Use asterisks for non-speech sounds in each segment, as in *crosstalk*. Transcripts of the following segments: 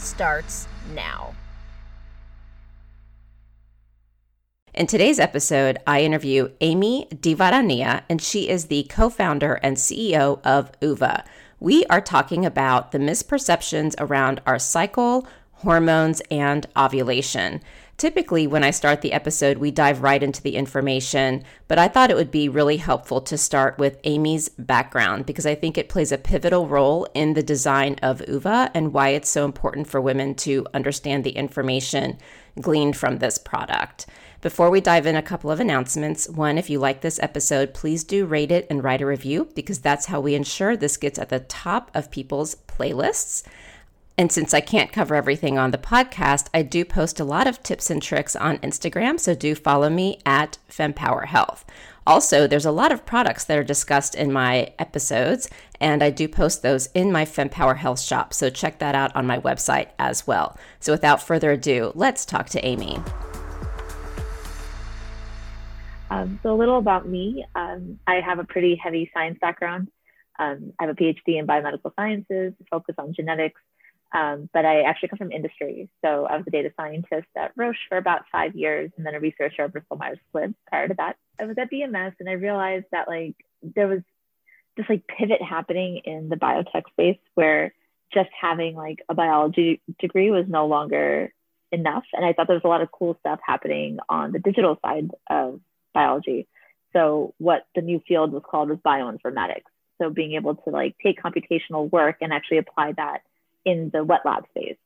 starts now. In today's episode, I interview Amy Divaraniya, and she is the co founder and CEO of OOVA. We are talking about the misperceptions around our cycle, hormones, and ovulation. Typically, when I start the episode, we dive right into the information, but I thought it would be really helpful to start with Amy's background because I think it plays a pivotal role in the design of OOVA and why it's so important for women to understand the information gleaned from this product. Before we dive in, a couple of announcements. One, if you like this episode, please do rate it and write a review because that's how we ensure this gets at the top of people's playlists. And since I can't cover everything on the podcast, I do post a lot of tips and tricks on Instagram. So do follow me at FemPower Health. Also, there's a lot of products that are discussed in my episodes, and I do post those in my FemPower Health shop. So check that out on my website as well. So without further ado, let's talk to Amy. Um, so, a little about me um, I have a pretty heavy science background. Um, I have a PhD in biomedical sciences, focus on genetics um, but I actually come from industry. So I was a data scientist at Roche for about five years and then a researcher at Bristol Myers Squibb. Prior to that, I was at BMS and I realized that like there was this like pivot happening in the biotech space where just having like a biology degree was no longer enough. And I thought there was a lot of cool stuff happening on the digital side of biology. So what the new field was called was bioinformatics. So being able to like take computational work and actually apply that in the wet lab phase.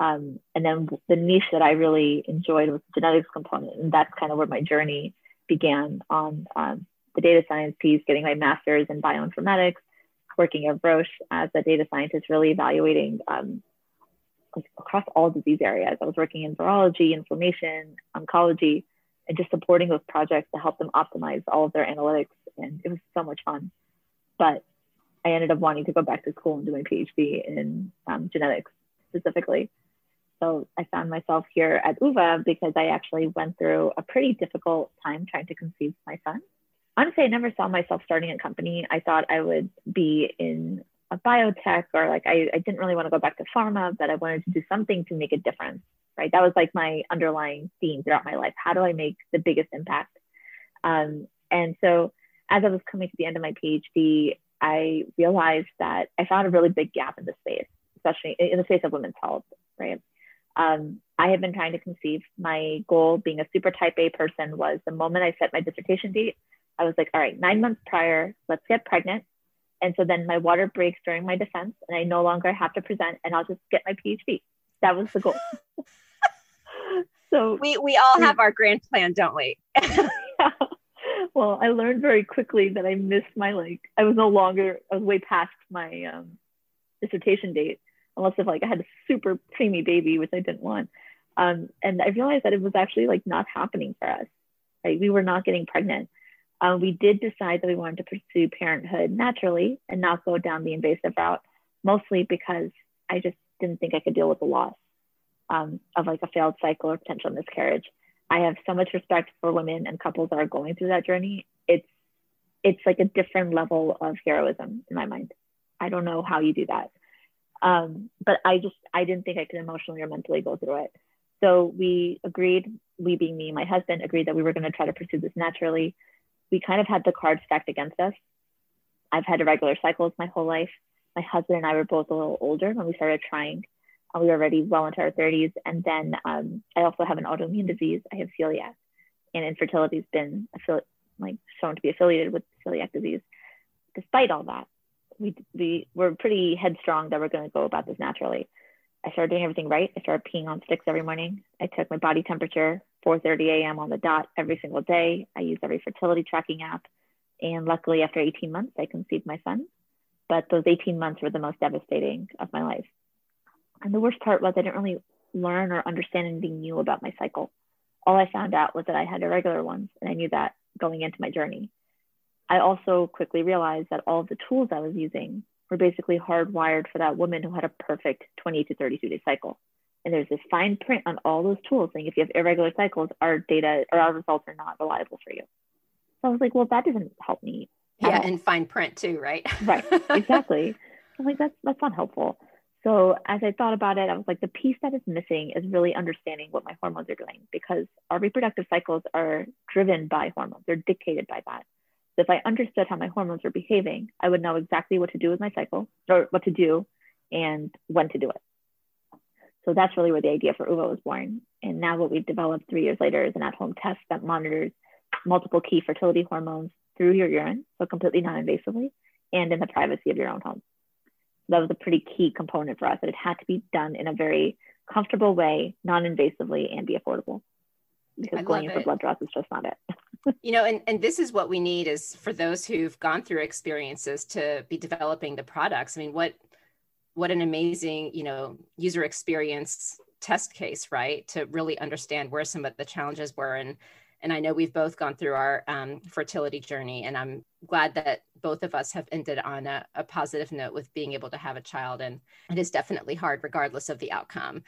Um, and then the niche that I really enjoyed was the genetics component. And that's kind of where my journey began on um, the data science piece, getting my master's in bioinformatics, working at Roche as a data scientist, really evaluating um, across all disease areas. I was working in virology, inflammation, oncology, and just supporting those projects to help them optimize all of their analytics. And it was so much fun. But I ended up wanting to go back to school and do my PhD in um, genetics specifically. So I found myself here at OOVA because I actually went through a pretty difficult time trying to conceive my son. Honestly, I never saw myself starting a company. I thought I would be in a biotech or like I, I didn't really want to go back to pharma, but I wanted to do something to make a difference, right? That was like my underlying theme throughout my life. How do I make the biggest impact? Um, and so as I was coming to the end of my PhD, I realized that I found a really big gap in the space, especially in the space of women's health, right? Um, I had been trying to conceive. My goal, being a super type A person, was the moment I set my dissertation date, I was like, all right, nine months prior, let's get pregnant. And so then my water breaks during my defense, and I no longer have to present, and I'll just get my PhD. That was the goal. *laughs* *laughs* so we we all have our grand plan, don't we? *laughs* yeah well, I learned very quickly that I missed my like I was no longer I was way past my um, dissertation date, unless if like I had a super preemie baby, which I didn't want. Um, and I realized that it was actually like not happening for us. Right, we were not getting pregnant. Um, we did decide that we wanted to pursue parenthood naturally and not go down the invasive route, mostly because I just didn't think I could deal with the loss um, of like a failed cycle or potential miscarriage. I have so much respect for women and couples that are going through that journey. It's it's like a different level of heroism in my mind. I don't know how you do that. Um, but I just I didn't think I could emotionally or mentally go through it. So we agreed, we being me my husband, agreed that we were going to try to pursue this naturally. We kind of had the cards stacked against us. I've had irregular cycles my whole life. My husband and I were both a little older when we started trying we were already well into our 30s. And then um, I also have an autoimmune disease. I have celiac, and infertility has been affili- like shown to be affiliated with celiac disease. Despite all that, we we were pretty headstrong that we're going to go about this naturally. I started doing everything right. I started peeing on sticks every morning. I took my body temperature 4:30 a.m. on the dot every single day. I use every fertility tracking app, and luckily, after 18 months, I conceived my son. But those 18 months were the most devastating of my life. And the worst part was I didn't really learn or understand anything new about my cycle. All I found out was that I had irregular ones, and I knew that going into my journey. I also quickly realized that all of the tools I was using were basically hardwired for that woman who had a perfect 20 to 32 day cycle. And there's this fine print on all those tools saying if you have irregular cycles, our data or our results are not reliable for you. So I was like, well, that doesn't help me. Yeah, and fine print too, right? right, *laughs* exactly. I'm like, that's that's not helpful. So as I thought about it, I was like, the piece that is missing is really understanding what my hormones are doing because our reproductive cycles are driven by hormones. They're dictated by that. So if I understood how my hormones were behaving, I would know exactly what to do with my cycle or what to do and when to do it. So that's really where the idea for OOVA was born. And now what we've developed three years later is an at-home test that monitors multiple key fertility hormones through your urine, so completely non-invasively, and in the privacy of your own home. That was a pretty key component for us that it had to be done in a very comfortable way, non-invasively, and be affordable. Because going in for blood draws is just not it. *laughs* you know, and, and this is what we need is for those who've gone through experiences to be developing the products. I mean, what what an amazing, you know, user experience test case, right? To really understand where some of the challenges were and and I know we've both gone through our um, fertility journey, and I'm glad that both of us have ended on a, a, positive note with being able to have a child. And it is definitely hard, regardless of the outcome.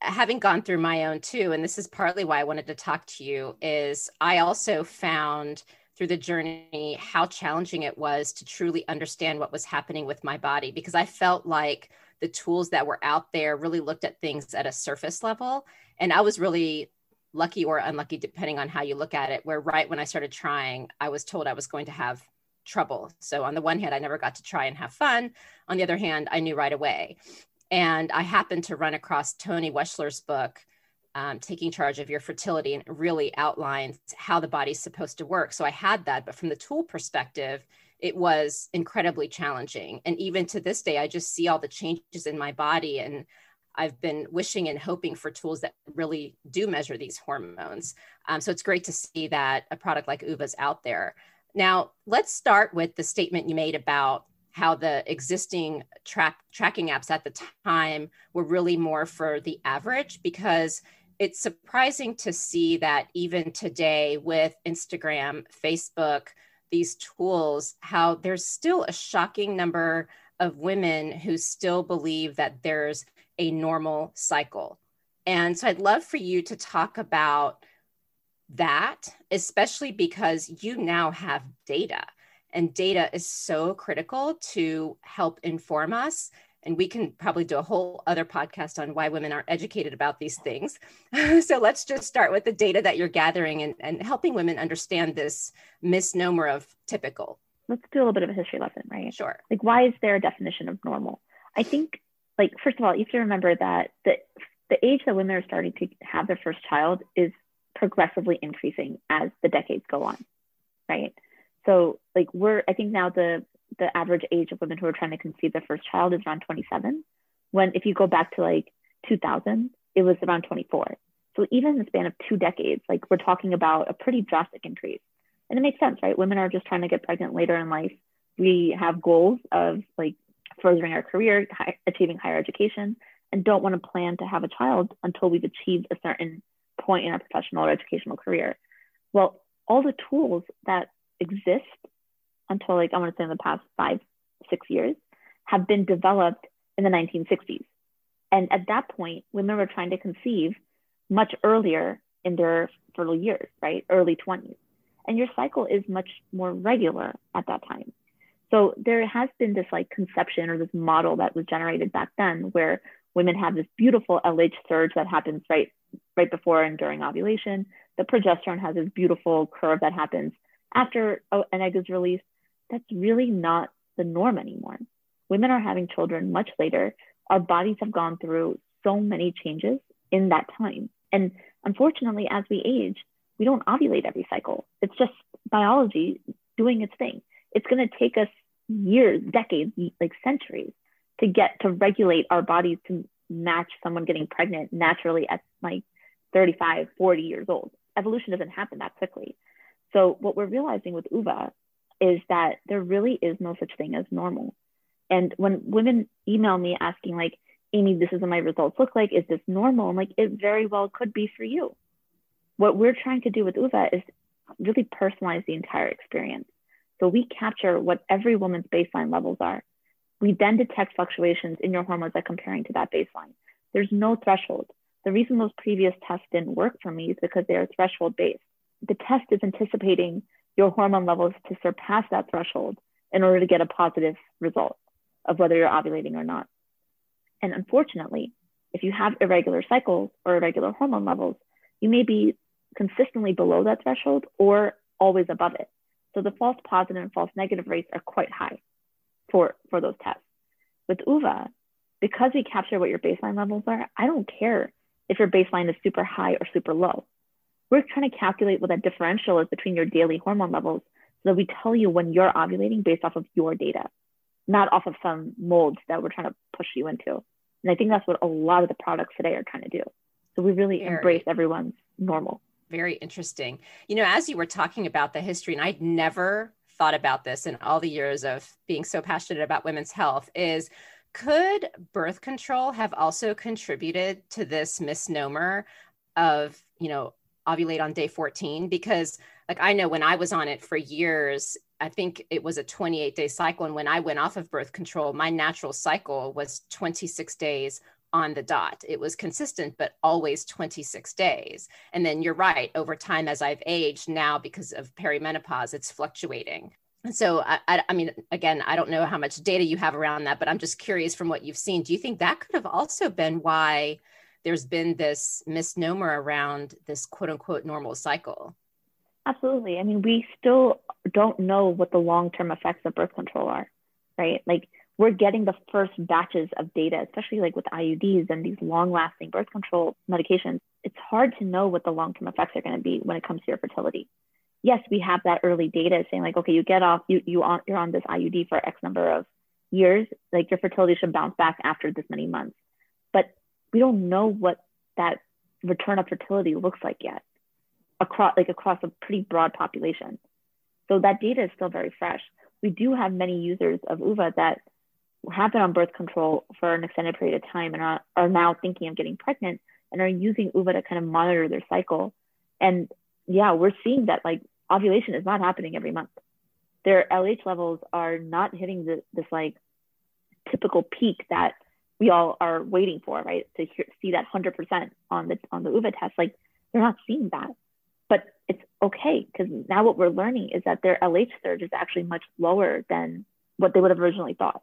Having gone through my own too, and this is partly why I wanted to talk to you, is I also found through the journey how challenging it was to truly understand what was happening with my body because I felt like the tools that were out there really looked at things at a surface level. And I was really lucky or unlucky, depending on how you look at it, where right when I started trying, I was told I was going to have trouble. So, on the one hand, I never got to try and have fun. On the other hand, I knew right away. And I happened to run across Toni Weschler's book, um, Taking Charge of Your Fertility, and really outlines how the body's supposed to work. So, I had that. But from the tool perspective, it was incredibly challenging. And even to this day, I just see all the changes in my body and I've been wishing and hoping for tools that really do measure these hormones. Um, so it's great to see that a product like OOVA's out there. Now, let's start with the statement you made about how the existing track tracking apps at the time were really more for the average because it's surprising to see that even today with Instagram, Facebook, these tools, how there's still a shocking number of women who still believe that there's a normal cycle. And so I'd love for you to talk about that, especially because you now have data, and data is so critical to help inform us. And we can probably do a whole other podcast on why women aren't educated about these things. *laughs* so let's just start with the data that you're gathering and, and helping women understand this misnomer of typical. Let's do a little bit of a history lesson, right? Sure. Like, why is there a definition of normal? I think like first of all, you have to remember that the the age that women are starting to have their first child is progressively increasing as the decades go on, right? So like we're I think now the the average age of women who are trying to conceive their first child is around 27. When if you go back to like 2000, it was around 24. So even in the span of two decades, like we're talking about a pretty drastic increase. And it makes sense, right? Women are just trying to get pregnant later in life. We have goals of like furthering our career, high, achieving higher education, and don't want to plan to have a child until we've achieved a certain point in our professional or educational career. Well, all the tools that exist until like I want to say in the past five, six years have been developed in the 1960s. And at that point, women were trying to conceive much earlier in their fertile years, right? Early 20s. And your cycle is much more regular at that time. So there has been this like conception or this model that was generated back then where women have this beautiful LH surge that happens right right before and during ovulation. The progesterone has this beautiful curve that happens after oh, an egg is released. That's really not the norm anymore. Women are having children much later. Our bodies have gone through so many changes in that time. And unfortunately, as we age, we don't ovulate every cycle. It's just biology doing its thing. It's going to take us years, decades, like centuries to get to regulate our bodies to match someone getting pregnant naturally at like 35, 40 years old. Evolution doesn't happen that quickly. So what we're realizing with OOVA is that there really is no such thing as normal. And when women email me asking like, Amy, this is what my results look like. Is this normal? I'm like, it very well could be for you. What we're trying to do with OOVA is really personalize the entire experience. So we capture what every woman's baseline levels are. We then detect fluctuations in your hormones by comparing to that baseline. There's no threshold. The reason those previous tests didn't work for me is because they are threshold based. The test is anticipating your hormone levels to surpass that threshold in order to get a positive result of whether you're ovulating or not. And unfortunately, if you have irregular cycles or irregular hormone levels, you may be consistently below that threshold or always above it. So the false positive and false negative rates are quite high for, for those tests. With OOVA, because we capture what your baseline levels are, I don't care if your baseline is super high or super low. We're trying to calculate what that differential is between your daily hormone levels so that we tell you when you're ovulating based off of your data, not off of some molds that we're trying to push you into. And I think that's what a lot of the products today are trying to do. So we really Very. embrace everyone's normal. Very interesting. You know, as you were talking about the history, and I'd never thought about this in all the years of being so passionate about women's health, is could birth control have also contributed to this misnomer of, you know, ovulate on day 14? Because, like, I know when I was on it for years, I think it was a 28 day cycle. And when I went off of birth control, my natural cycle was 26 days on the dot. It was consistent, but always 26 days. And then you're right, over time, as I've aged now because of perimenopause, it's fluctuating. And so, I, I, I, mean, again, I don't know how much data you have around that, but I'm just curious from what you've seen. Do you think that could have also been why there's been this misnomer around this quote unquote normal cycle? Absolutely. I mean, we still don't know what the long term effects of birth control are, right? Like, we're getting the first batches of data, especially like with IUDs and these long lasting birth control medications. It's hard to know what the long term effects are going to be when it comes to your fertility. Yes, we have that early data saying like, okay, you get off, you, you on, you're on this IUD for X number of years, like your fertility should bounce back after this many months. But we don't know what that return of fertility looks like yet across like across a pretty broad population. So that data is still very fresh. We do have many users of OOVA that have been on birth control for an extended period of time and are, are now thinking of getting pregnant and are using OOVA to kind of monitor their cycle. And yeah, we're seeing that like ovulation is not happening every month. Their LH levels are not hitting the, this like typical peak that we all are waiting for, right? To hear, see that 100% on the on the OOVA test, like they're not seeing that. But it's okay because now what we're learning is that their LH surge is actually much lower than what they would have originally thought.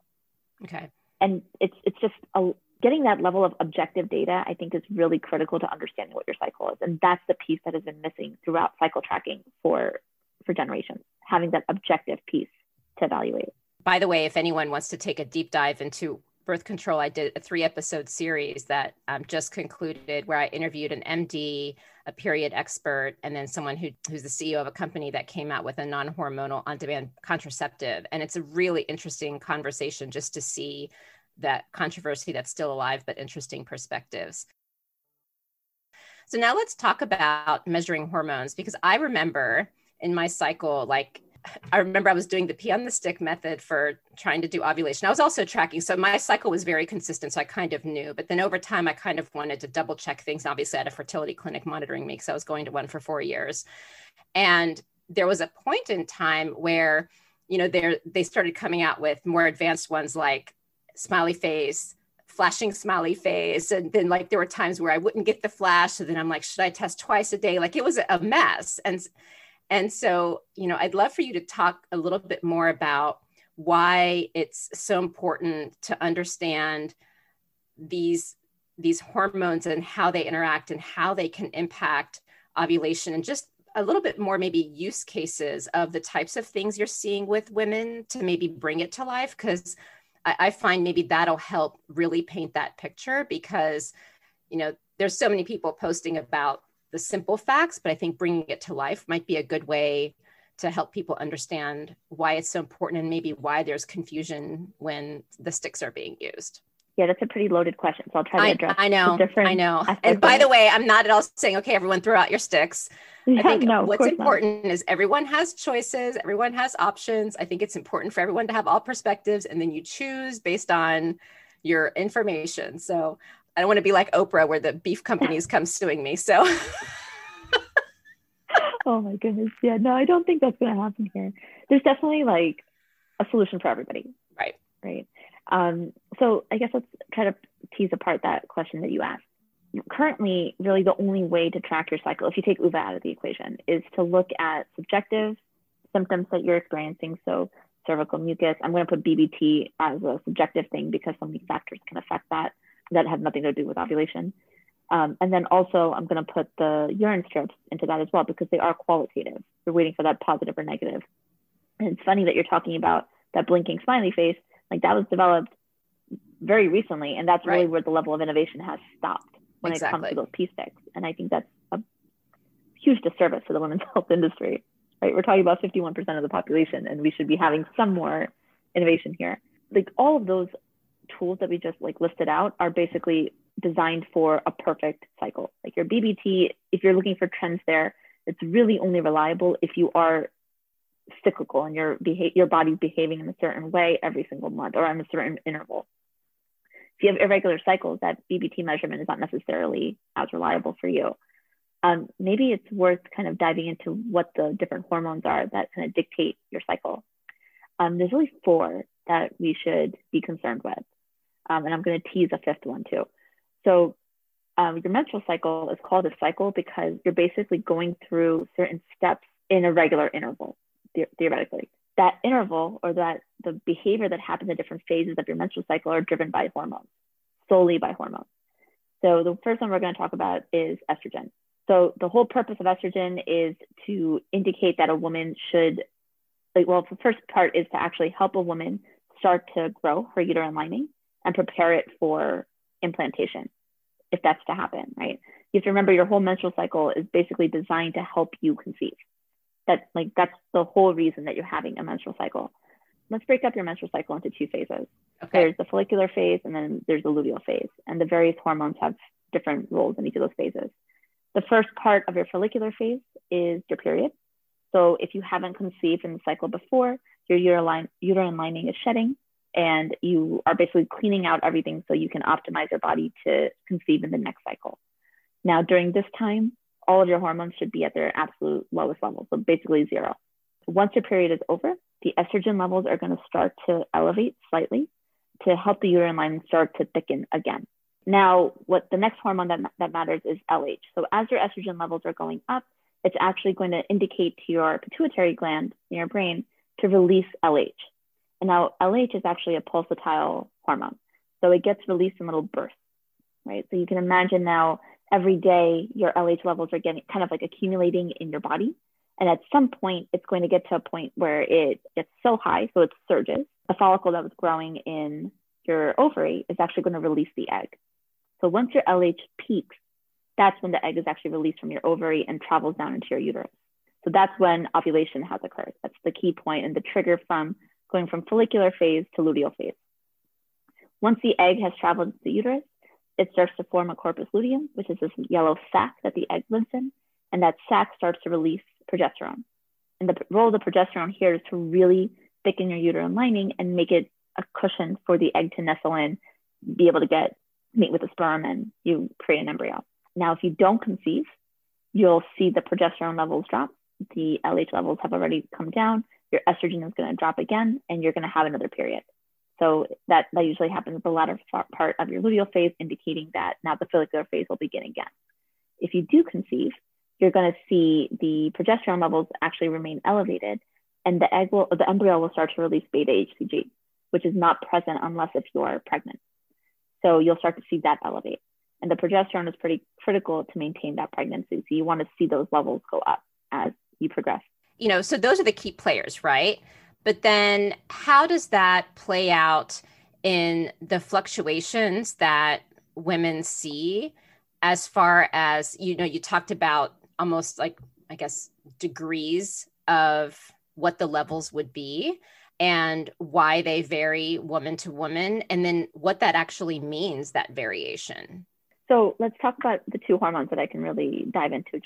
Okay. And it's it's just a, getting that level of objective data. I think is really critical to understanding what your cycle is, and that's the piece that has been missing throughout cycle tracking for for generations. Having that objective piece to evaluate. By the way, if anyone wants to take a deep dive into birth control, I did a three episode series that um, just concluded where I interviewed an MD, a period expert, and then someone who, who's the CEO of a company that came out with a non hormonal on demand contraceptive. And it's a really interesting conversation just to see that controversy that's still alive, but interesting perspectives. So now let's talk about measuring hormones because I remember in my cycle, like I remember I was doing the pee on the stick method for trying to do ovulation. I was also tracking. So my cycle was very consistent. So I kind of knew. But then over time, I kind of wanted to double check things. Obviously, I had a fertility clinic monitoring me because I was going to one for four years. And there was a point in time where, you know, they started coming out with more advanced ones like smiley face, flashing smiley face. And then like there were times where I wouldn't get the flash. So then I'm like, should I test twice a day? Like it was a mess. And and so, you know, I'd love for you to talk a little bit more about why it's so important to understand these these hormones and how they interact and how they can impact ovulation and just a little bit more maybe use cases of the types of things you're seeing with women to maybe bring it to life. Because I, I, find maybe that'll help really paint that picture because you know there's so many people posting about the simple facts, but I think bringing it to life might be a good way to help people understand why it's so important and maybe why there's confusion when the sticks are being used. Yeah, that's a pretty loaded question. So I'll try to address. I know. different I know. And by the way, I'm not at all saying, okay, everyone throw out your sticks. I think no, what's course not. important is everyone has choices, everyone has options. I think it's important for everyone to have all perspectives and then you choose based on your information. So I don't want to be like Oprah where the beef companies come suing me. So *laughs* oh my goodness. Yeah, no, I don't think that's going to happen here. There's definitely like a solution for everybody. Right. Right. Um, so I guess let's try to tease apart that question that you asked. Currently, really the only way to track your cycle, if you take OOVA out of the equation, is to look at subjective symptoms that you're experiencing. So cervical mucus, I'm going to put BBT as a subjective thing because so many factors can affect that that have nothing to do with ovulation. Um, and then also, I'm going to put the urine strips into that as well because they are qualitative. You're waiting for that positive or negative. And it's funny that you're talking about that blinking smiley face. Like that was developed very recently, and that's really Right. where the level of innovation has stopped when it comes to those pee sticks. And I think that's a huge disservice to the women's *laughs* health industry. Right? We're talking about 51% of the population, and we should be having some more innovation here. Like all of those tools that we just like listed out are basically designed for a perfect cycle. Like your BBT, if you're looking for trends there, it's really only reliable if you are cyclical and your beha- your body's behaving in a certain way every single month or on a certain interval. If you have irregular cycles, that BBT measurement is not necessarily as reliable for you. Um, maybe it's worth kind of diving into what the different hormones are that kind of dictate your cycle. Um, there's really four that we should be concerned with. Um, and I'm going to tease a fifth one too. So um, your menstrual cycle is called a cycle because you're basically going through certain steps in a regular interval, the- theoretically. That interval or that the behavior that happens at different phases of your menstrual cycle are driven by hormones, solely by hormones. So the first one we're going to talk about is estrogen. So the whole purpose of estrogen is to indicate that a woman should, like, well, the first part is to actually help a woman start to grow her uterine lining and prepare it for implantation, if that's to happen, right? You have to remember your whole menstrual cycle is basically designed to help you conceive. That like that's the whole reason that you're having a menstrual cycle. Let's break up your menstrual cycle into two phases. okay. There's the follicular phase and then there's the luteal phase. And the various hormones have different roles in each of those phases. The first part of your follicular phase is your period. So if you haven't conceived in the cycle before, your uterine, uterine lining is shedding and you are basically cleaning out everything so you can optimize your body to conceive in the next cycle. Now, during this time, all of your hormones should be at their absolute lowest level, so basically zero. Once your period is over, the estrogen levels are going to start to elevate slightly to help the uterine lining start to thicken again. Now, what the next hormone that, that matters is LH. So as your estrogen levels are going up, it's actually going to indicate to your pituitary gland in your brain to release LH. And now LH is actually a pulsatile hormone. So it gets released in little bursts, right? So you can imagine now every day your LH levels are getting kind of like accumulating in your body. And at some point, it's going to get to a point where it gets so high, so it surges. The follicle that was growing in your ovary is actually going to release the egg. So once your LH peaks, that's when the egg is actually released from your ovary and travels down into your uterus. So that's when ovulation has occurred. That's the key point and the trigger from going from follicular phase to luteal phase. Once the egg has traveled to the uterus, it starts to form a corpus luteum, which is this yellow sac that the egg lives in. And that sac starts to release progesterone. And the role of the progesterone here is to really thicken your uterine lining and make it a cushion for the egg to nestle in, be able to get meet with the sperm and you create an embryo. Now, if you don't conceive, you'll see the progesterone levels drop. The LH levels have already come down. Your estrogen is going to drop again, and you're going to have another period. So that, that usually happens at the latter part of your luteal phase, indicating that now the follicular phase will begin again. If you do conceive, you're going to see the progesterone levels actually remain elevated, and the egg will, the embryo will start to release beta HCG, which is not present unless if you're pregnant. So you'll start to see that elevate. And the progesterone is pretty critical to maintain that pregnancy. So you want to see those levels go up as you progress. You know, so those are the key players, right? But then how does that play out in the fluctuations that women see as far as, you know, you talked about almost like, I guess, degrees of what the levels would be. and why they vary woman to woman, and then what that actually means, that variation. So let's talk about the two hormones that I can really dive into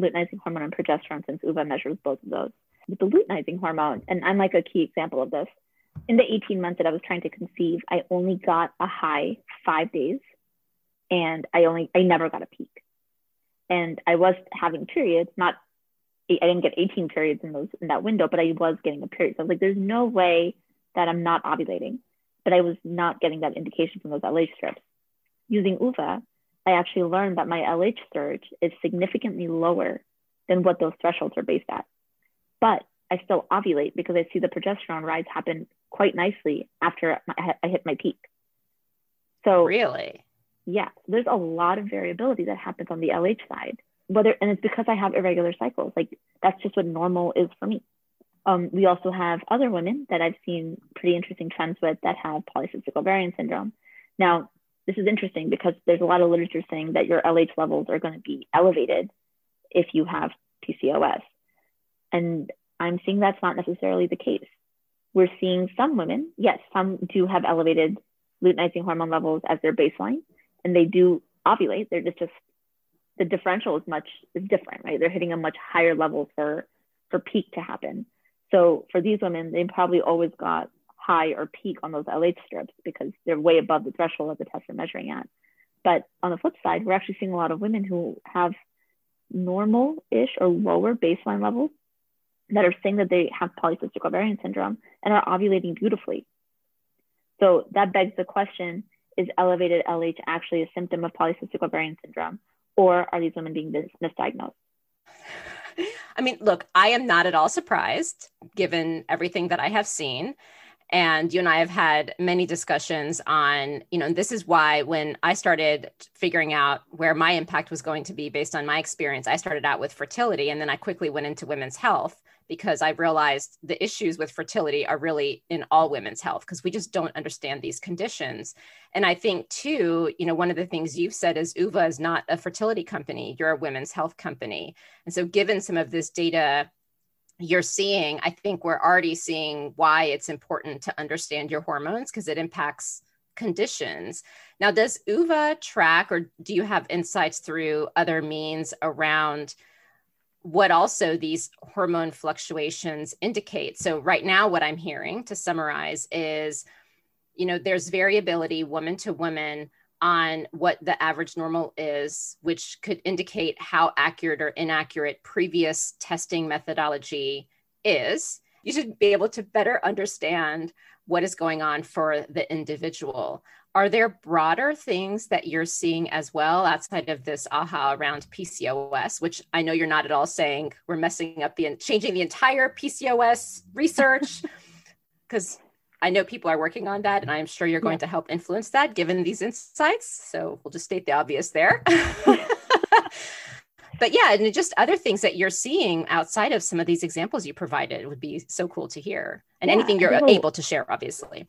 luteinizing hormone and progesterone, since OOVA measures both of those. The luteinizing hormone, and I'm like a key example of this, in the 18 months that I was trying to conceive, I only got a high five days and I only, I never got a peak. And I was having periods, not, I didn't get 18 periods in those, in that window, but I was getting a period. So I was like, there's no way that I'm not ovulating, but I was not getting that indication from those LH strips. Using OOVA, I actually learned that my LH surge is significantly lower than what those thresholds are based at. But I still ovulate because I see the progesterone rise happen quite nicely after I hit my peak. So really, yeah, there's a lot of variability that happens on the LH side. Whether and it's because I have irregular cycles. Like that's just what normal is for me. Um, we also have other women that I've seen pretty interesting trends with that have polycystic ovarian syndrome. Now, this is interesting because there's a lot of literature saying that your LH levels are going to be elevated if you have PCOS. And I'm seeing that's not necessarily the case. We're seeing some women, yes, some do have elevated luteinizing hormone levels as their baseline, and they do ovulate. They're just, just the differential is much is different, right? They're hitting a much higher level for for peak to happen. So for these women, they probably always got high or peak on those LH strips because they're way above the threshold of the test they're measuring at. But on the flip side, we're actually seeing a lot of women who have normal-ish or lower baseline levels that are saying that they have polycystic ovarian syndrome and are ovulating beautifully. So that begs the question, is elevated LH actually a symptom of polycystic ovarian syndrome or are these women being misdiagnosed? *laughs* I mean, look, I am not at all surprised given everything that I have seen and you and I have had many discussions on, you know, and this is why when I started figuring out where my impact was going to be based on my experience, I started out with fertility and then I quickly went into women's health because I realized the issues with fertility are really in all women's health because we just don't understand these conditions. And I think too, you know, one of the things you've said is OOVA is not a fertility company, you're a women's health company. And so given some of this data you're seeing, I think we're already seeing why it's important to understand your hormones because it impacts conditions. Now, does OOVA track or do you have insights through other means around what also these hormone fluctuations indicate? So, right now, what I'm hearing to summarize is, you know, there's variability woman to woman on what the average normal is, which could indicate how accurate or inaccurate previous testing methodology is. You should be able to better understand what is going on for the individual. Are there broader things that you're seeing as well outside of this aha around PCOS, which I know you're not at all saying we're messing up the changing the entire PCOS research? *laughs* Because I know people are working on that, and I'm sure you're going yeah. to help influence that given these insights. So we'll just state the obvious there. *laughs* but yeah, and just other things that you're seeing outside of some of these examples you provided would be so cool to hear. And yeah, anything you're able to share, obviously.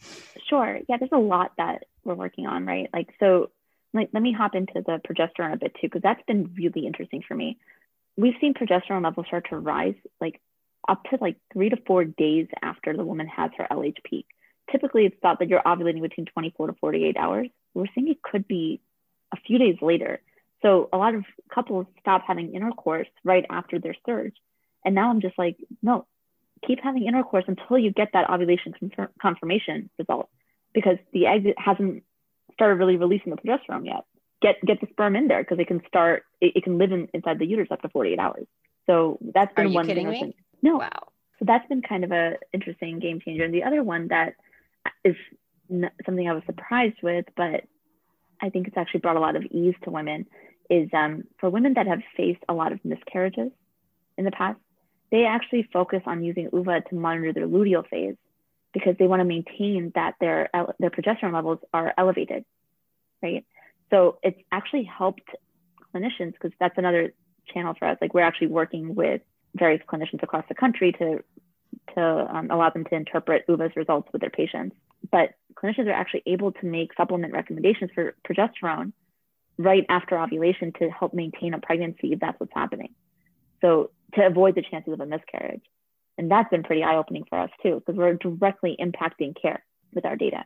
Sure. Yeah, there's a lot that we're working on, right? Like, so like, let me hop into the progesterone a bit too, because that's been really interesting for me. We've seen progesterone levels start to rise like up to like three to four days after the woman has her LH peak typically it's thought that you're ovulating between 24 to 48 hours. We're seeing it could be a few days later. So a lot of couples stop having intercourse right after their surge. And now I'm just like, no, keep having intercourse until you get that ovulation confirm- confirmation result because the egg hasn't started really releasing the progesterone yet. Get get the sperm in there because it can start it, it, can live in, inside the uterus up to 48 hours. So that's been Are one thing. Me? No. Wow. So that's been kind of a interesting game changer. And the other one that is something I was surprised with, but I think it's actually brought a lot of ease to women. Is um, for women that have faced a lot of miscarriages in the past, they actually focus on using OOVA to monitor their luteal phase because they want to maintain that their their progesterone levels are elevated, right? So it's actually helped clinicians because that's another channel for us. Like we're actually working with various clinicians across the country to to um, allow them to interpret OOVA's results with their patients. But clinicians are actually able to make supplement recommendations for progesterone right after ovulation to help maintain a pregnancy if that's what's happening. So to avoid the chances of a miscarriage. And that's been pretty eye opening for us too, because we're directly impacting care with our data.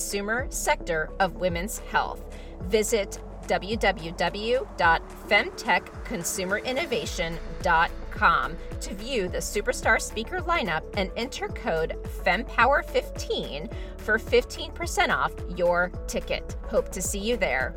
sector of women's health. Visit www.femtechconsumerinnovation.com to view the superstar speaker lineup and enter code FEMPOWER15 for 15% off your ticket. Hope to see you there.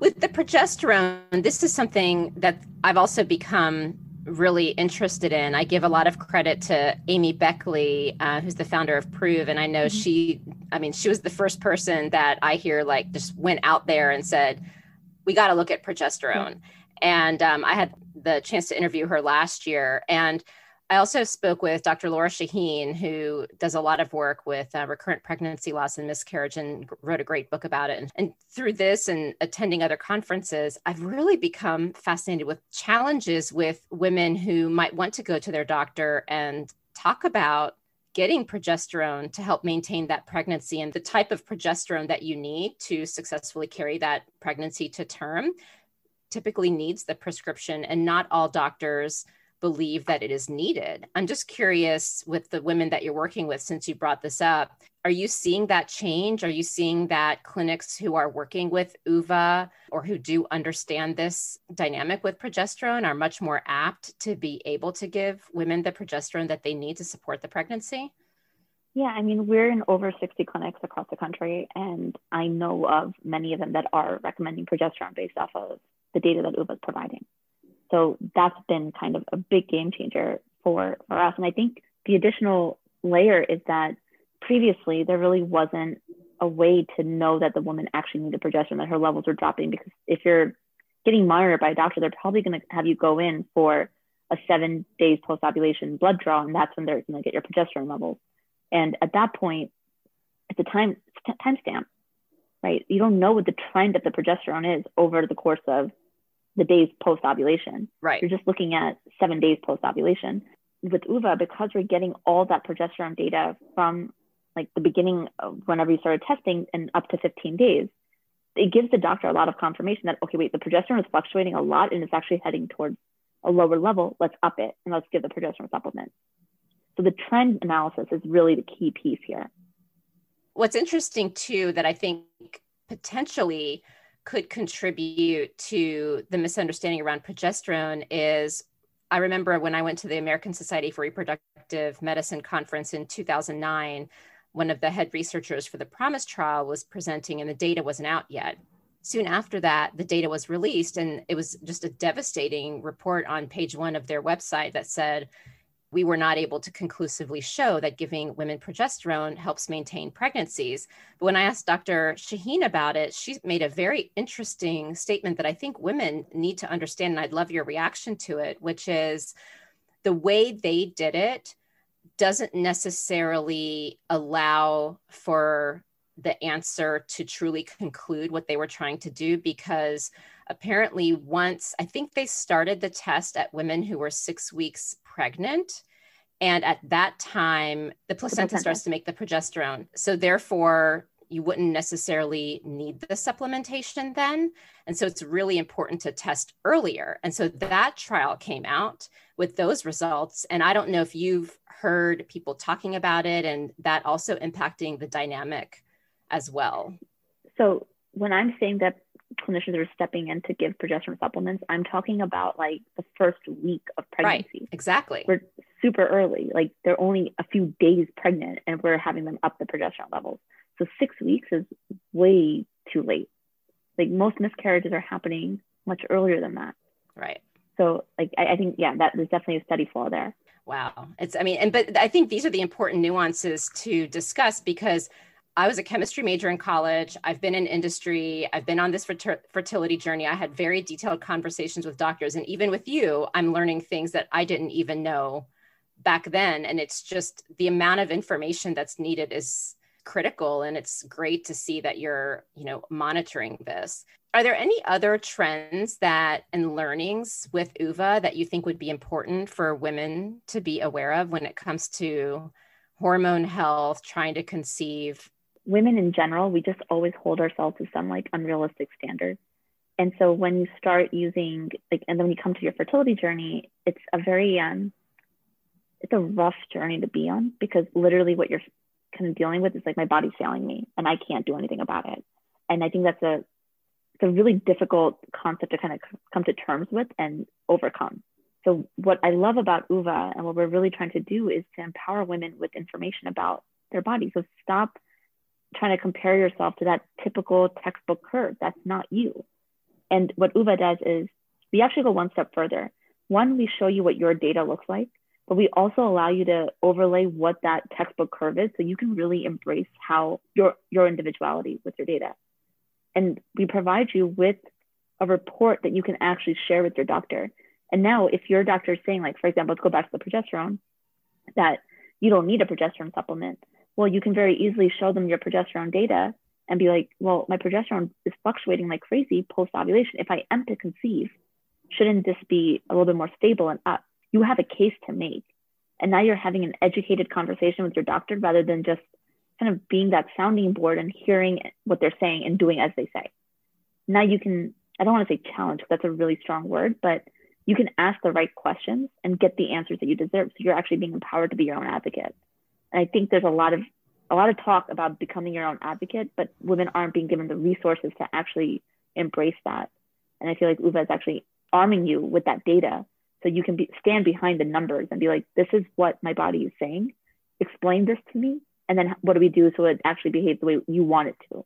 With the progesterone, this is something that I've also become really interested in. I give a lot of credit to Amy Beckley, uh, who's the founder of Proov. and I know mm-hmm. she. I mean, she was the first person that I hear like just went out there and said, "We got to look at progesterone." Mm-hmm. And um, I had the chance to interview her last year, and I also spoke with Dr. Lora Shahine, who does a lot of work with uh, recurrent pregnancy loss and miscarriage and wrote a great book about it. And, and, through this and attending other conferences, I've really become fascinated with challenges with women who might want to go to their doctor and talk about getting progesterone to help maintain that pregnancy and the type of progesterone that you need to successfully carry that pregnancy to term typically needs the prescription and not all doctors believe that it is needed. I'm just curious with the women that you're working with, since you brought this up, are you seeing that change? Are you seeing that clinics who are working with OOVA or who do understand this dynamic with progesterone are much more apt to be able to give women the progesterone that they need to support the pregnancy? Yeah, I mean, we're in over 60 clinics across the country, and I know of many of them that are recommending progesterone based off of the data that OOVA is providing. So that's been kind of a big game changer for, for us. And I think the additional layer is that previously there really wasn't a way to know that the woman actually needed progesterone, that her levels were dropping. Because if you're getting monitored by a doctor, they're probably going to have you go in for a seven days post ovulation blood draw, and that's when they're going to get your progesterone levels. And at that point, it's a time timestamp, right? You don't know what the trend of the progesterone is over the course of the days post ovulation. Right. You're just looking at seven days post ovulation. With OOVA, because we're getting all that progesterone data from like the beginning of whenever you started testing and up to 15 days, it gives the doctor a lot of confirmation that, okay, wait, the progesterone is fluctuating a lot and it's actually heading towards a lower level. Let's up it and let's give the progesterone supplement. So the trend analysis is really the key piece here. What's interesting too, that I think potentially could contribute to the misunderstanding around progesterone is I remember when I went to the American Society for Reproductive Medicine conference in 2009, one of the head researchers for the PROMISE trial was presenting and the data wasn't out yet. Soon after that, the data was released, and it was just a devastating report on page one of their website that said we were not able to conclusively show that giving women progesterone helps maintain pregnancies. But when I asked Dr. Shahine about it, she made a very interesting statement that I think women need to understand. And I'd love your reaction to it, which is the way they did it doesn't necessarily allow for the answer to truly conclude what they were trying to do because apparently once i think they started the test at women who were six weeks pregnant. And at that time the placenta, the starts to make the progesterone. So therefore you wouldn't necessarily need the supplementation then. And so it's really important to test earlier. And so that trial came out with those results. And i don't know if you've heard people talking about it and that also impacting the dynamic as well. So when i'm saying that clinicians are stepping in to give progesterone supplements, I'm talking about like the first week of pregnancy. Right, exactly. We're super early. Like they're only a few days pregnant and we're having them up the progesterone levels. So six weeks is way too late. Like most miscarriages are happening much earlier than that. Right. So like I, I think yeah, that there's definitely a study flaw there. Wow. It's I mean, and but I think these are the important nuances to discuss because I was a chemistry major in college. I've been in industry. I've been on this fertility journey. I had very detailed conversations with doctors. And even with you, I'm learning things that I didn't even know back then. And it's just the amount of information that's needed is critical. And it's great to see that you're, you know, monitoring this. Are there any other trends that and learnings with OOVA that you think would be important for women to be aware of when it comes to hormone health, trying to conceive, women in general, we just always hold ourselves to some like unrealistic standards. And so when you start using like, and then when you come to your fertility journey, it's a very um, it's a rough journey to be on because literally what you're kind of dealing with is like my body's failing me and I can't do anything about it. And I think that's a it's a really difficult concept to kind of come to terms with and overcome. So what I love about OOVA and what we're really trying to do is to empower women with information about their body. So stop trying to compare yourself to that typical textbook curve. That's not you. And what OOVA does is we actually go one step further. One, we show you what your data looks like, but we also allow you to overlay what that textbook curve is so you can really embrace how your, your individuality with your data. And we provide you with a report that you can actually share with your doctor. And now, if your doctor is saying, like, for example, let's go back to the progesterone, that you don't need a progesterone supplement, well, you can very easily show them your progesterone data and be like, well, my progesterone is fluctuating like crazy post ovulation. If I am to conceive, shouldn't this be a little bit more stable and up? You have a case to make. And now you're having an educated conversation with your doctor rather than just kind of being that sounding board and hearing what they're saying and doing as they say. Now you can, I don't want to say challenge, that's a really strong word, but you can ask the right questions and get the answers that you deserve. So you're actually being empowered to be your own advocate. I think there's a lot of a lot of talk about becoming your own advocate, but women aren't being given the resources to actually embrace that. And I feel like OOVA is actually arming you with that data so you can be, stand behind the numbers and be like, this is what my body is saying. Explain this to me. And then what do we do so it actually behaves the way you want it to?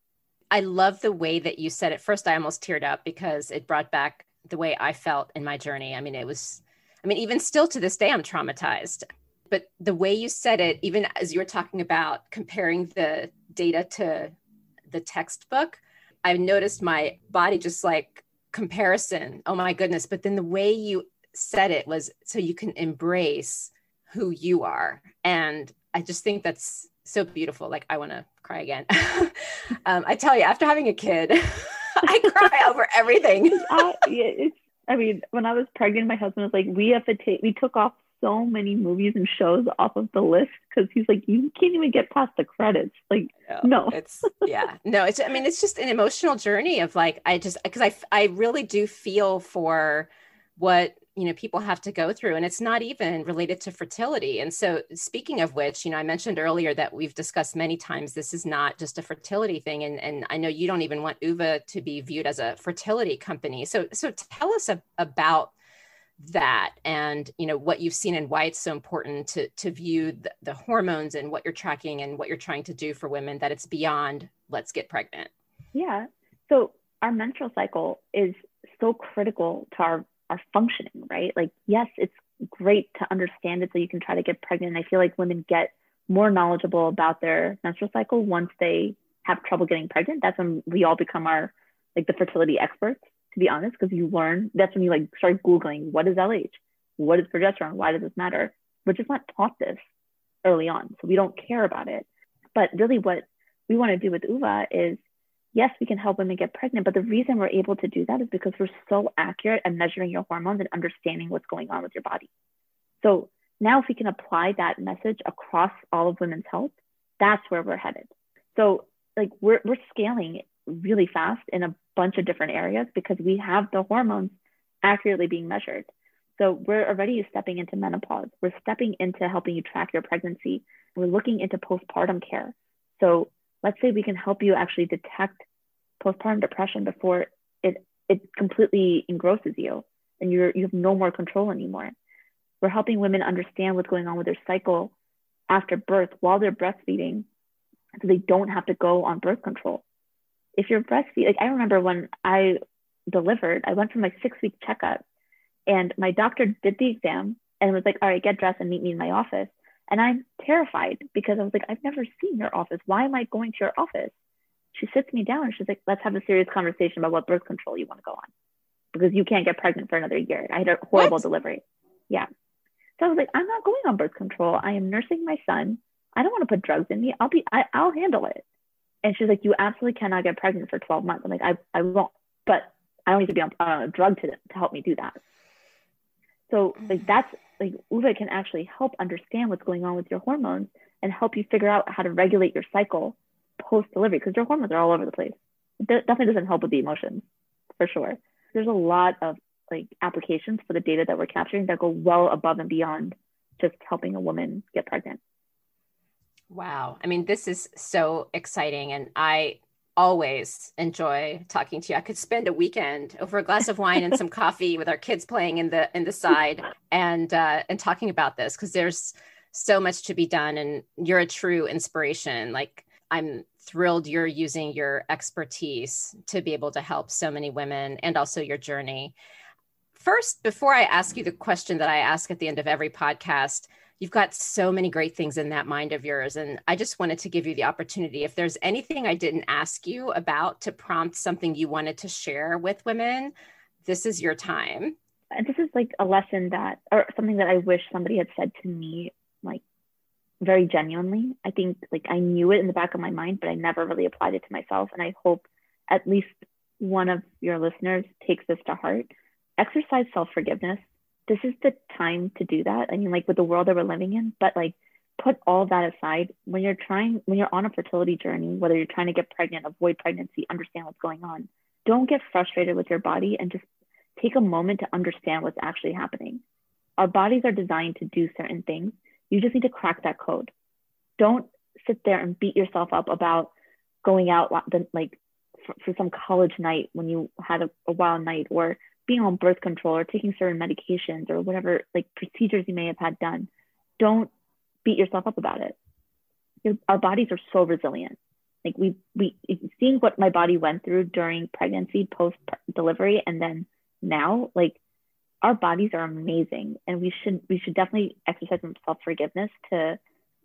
I love the way that you said it. First, I almost teared up because it brought back the way I felt in my journey. I mean, it was, I mean, even still to this day, I'm traumatized but the way you said it, even as you were talking about comparing the data to the textbook, I noticed my body just like comparison. Oh my goodness. But then the way you said it was so you can embrace who you are. And I just think that's so beautiful. Like, I want to cry again. *laughs* um, I tell you, after having a kid, *laughs* I cry over everything. *laughs* I, I mean, when I was pregnant, my husband was like, "We have to take. We took off so many movies and shows off of the list because he's like, you can't even get past the credits. Like, no, *laughs* it's yeah, no, it's. I mean, it's just an emotional journey of like, I just because I I really do feel for what you know people have to go through and it's not even related to fertility and so speaking of which you know i mentioned earlier that we've discussed many times this is not just a fertility thing and, and i know you don't even want OOVA to be viewed as a fertility company so so tell us a, about that. And you know what you've seen and why it's so important to to view the, the, hormones and what you're tracking and what you're trying to do for women that it's beyond let's get pregnant. Yeah. So our menstrual cycle is so critical to our our functioning right? Like yes it's great to understand it so you can try to get pregnant. I feel like women get more knowledgeable about their menstrual cycle once they have trouble getting pregnant. That's when we all become our like the fertility experts to be honest, because you learn that's when you like start Googling what is LH? What is progesterone? Why does this matter? We're just not taught this early on. So we don't care about it. But really what we want to do with OOVA is yes, we can help women get pregnant, but the reason we're able to do that is because we're so accurate at measuring your hormones and understanding what's going on with your body. So now if we can apply that message across all of women's health, that's where we're headed. So like we're we're scaling really fast in a bunch of different areas because we have the hormones accurately being measured. So we're already stepping into menopause. We're stepping into helping you track your pregnancy. We're looking into postpartum care. So let's say we can help you actually detect postpartum depression before it it completely engrosses you and you're you have no more control anymore. We're helping women understand what's going on with their cycle after birth while they're breastfeeding so they don't have to go on birth control if you're breastfeeding, like I remember when I delivered, I went for my six week checkup and my doctor did the exam and was like, all right, get dressed and meet me in my office. And I'm terrified because I was like, I've never seen your office. Why am I going to your office? She sits me down and she's like, let's have a serious conversation about what birth control you want to go on because you can't get pregnant for another year. I had a horrible what? delivery. Yeah. So I was like, I'm not going on birth control. I am nursing my son. I don't want to put drugs in me. I'll be, I, I'll handle it. And she's like, you absolutely cannot get pregnant for 12 months. I'm like, I, I won't, but I don't need to be on, on a drug to, to help me do that. So like that's like OOVA can actually help understand what's going on with your hormones and help you figure out how to regulate your cycle post delivery because your hormones are all over the place. It definitely doesn't help with the emotions for sure. There's a lot of like applications for the data that we're capturing that go well above and beyond just helping a woman get pregnant. Wow. I mean, this is so exciting. And I always enjoy talking to you. I could spend a weekend over a glass of wine and some *laughs* coffee with our kids playing in the in the side and uh, and talking about this because there's so much to be done and you're a true inspiration. Like I'm thrilled you're using your expertise to be able to help so many women and also your journey. First, before I ask you the question that I ask at the end of every podcast, you've got so many great things in that mind of yours. And I just wanted to give you the opportunity. If there's anything I didn't ask you about to prompt something you wanted to share with women, this is your time. And this is like a lesson that, or something that I wish somebody had said to me, like very genuinely. I think like I knew it in the back of my mind, but I never really applied it to myself. And I hope at least one of your listeners takes this to heart. Exercise self forgiveness this is the time to do that. I mean, like with the world that we're living in, but like put all that aside when you're trying, when you're on a fertility journey, whether you're trying to get pregnant, avoid pregnancy, understand what's going on, don't get frustrated with your body and just take a moment to understand what's actually happening. Our bodies are designed to do certain things. You just need to crack that code. Don't sit there and beat yourself up about going out like for, some college night when you had a wild night or being on birth control or taking certain medications or whatever like procedures you may have had done don't beat yourself up about it. Your, our bodies are so resilient. Like we we seeing what my body went through during pregnancy post delivery and then now like our bodies are amazing and we should we should definitely exercise some self-forgiveness to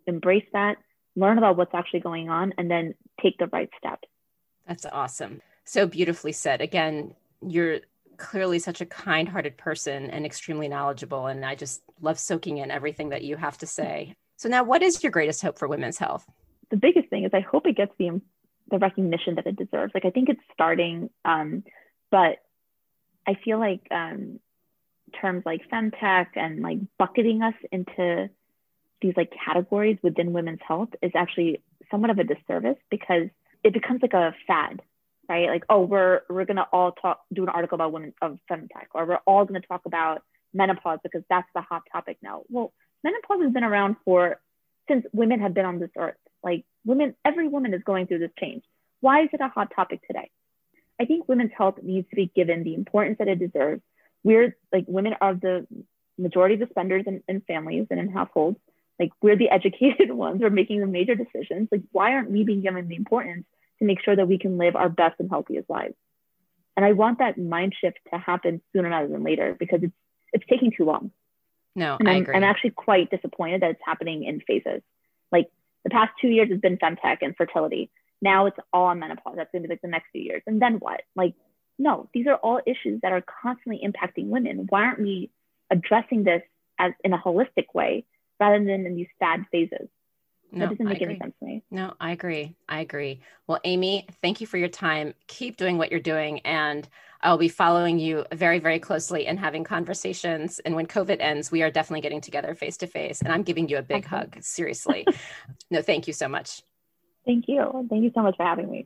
embrace that learn about what's actually going on and then take the right steps. That's awesome. So beautifully said. Again you're clearly such a kind hearted person and extremely knowledgeable. And I just love soaking in everything that you have to say. So, now what is your greatest hope for women's health? The biggest thing is I hope it gets the, the recognition that it deserves. Like, I think it's starting, um, but I feel like um, terms like femtech and like bucketing us into these like categories within women's health is actually somewhat of a disservice because it becomes like a fad right? Like, oh, we're we're gonna all talk, do an article about women of femtech, or we're all gonna talk about menopause because that's the hot topic now. Well, menopause has been around for since women have been on this earth. Like, women, every woman is going through this change. Why is it a hot topic today? I think women's health needs to be given the importance that it deserves. We're like women are the majority of the spenders in, in families and in households. Like we're the *laughs* educated ones. We're making the major decisions. Like why aren't we being given the importance to make sure that we can live our best and healthiest lives. And I want that mind shift to happen sooner rather than later because it's it's taking too long. No, and I I'm, agree. I'm actually quite disappointed that it's happening in phases. Like the past two years has been femtech and fertility. Now it's all on menopause. That's gonna be like the next few years. And then what? Like, no, these are all issues that are constantly impacting women. Why aren't we addressing this as in a holistic way rather than in these sad phases? No, that doesn't make any sense to me. No, I agree. I agree. Well, Amy, thank you for your time. Keep doing what you're doing. And I'll be following you very, very closely and having conversations. And when COVID ends, we are definitely getting together face to face. And I'm giving you a big okay. hug. Seriously. *laughs* no, thank you so much. Thank you. Thank you so much for having me.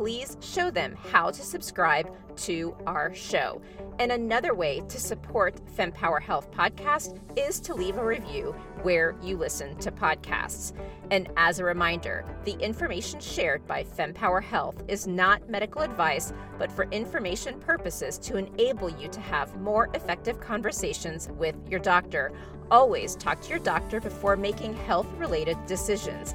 please show them how to subscribe to our show. And another way to support FemPower Health podcast is to leave a review where you listen to podcasts. And as a reminder, the information shared by FemPower Health is not medical advice, but for information purposes to enable you to have more effective conversations with your doctor. Always talk to your doctor before making health related decisions.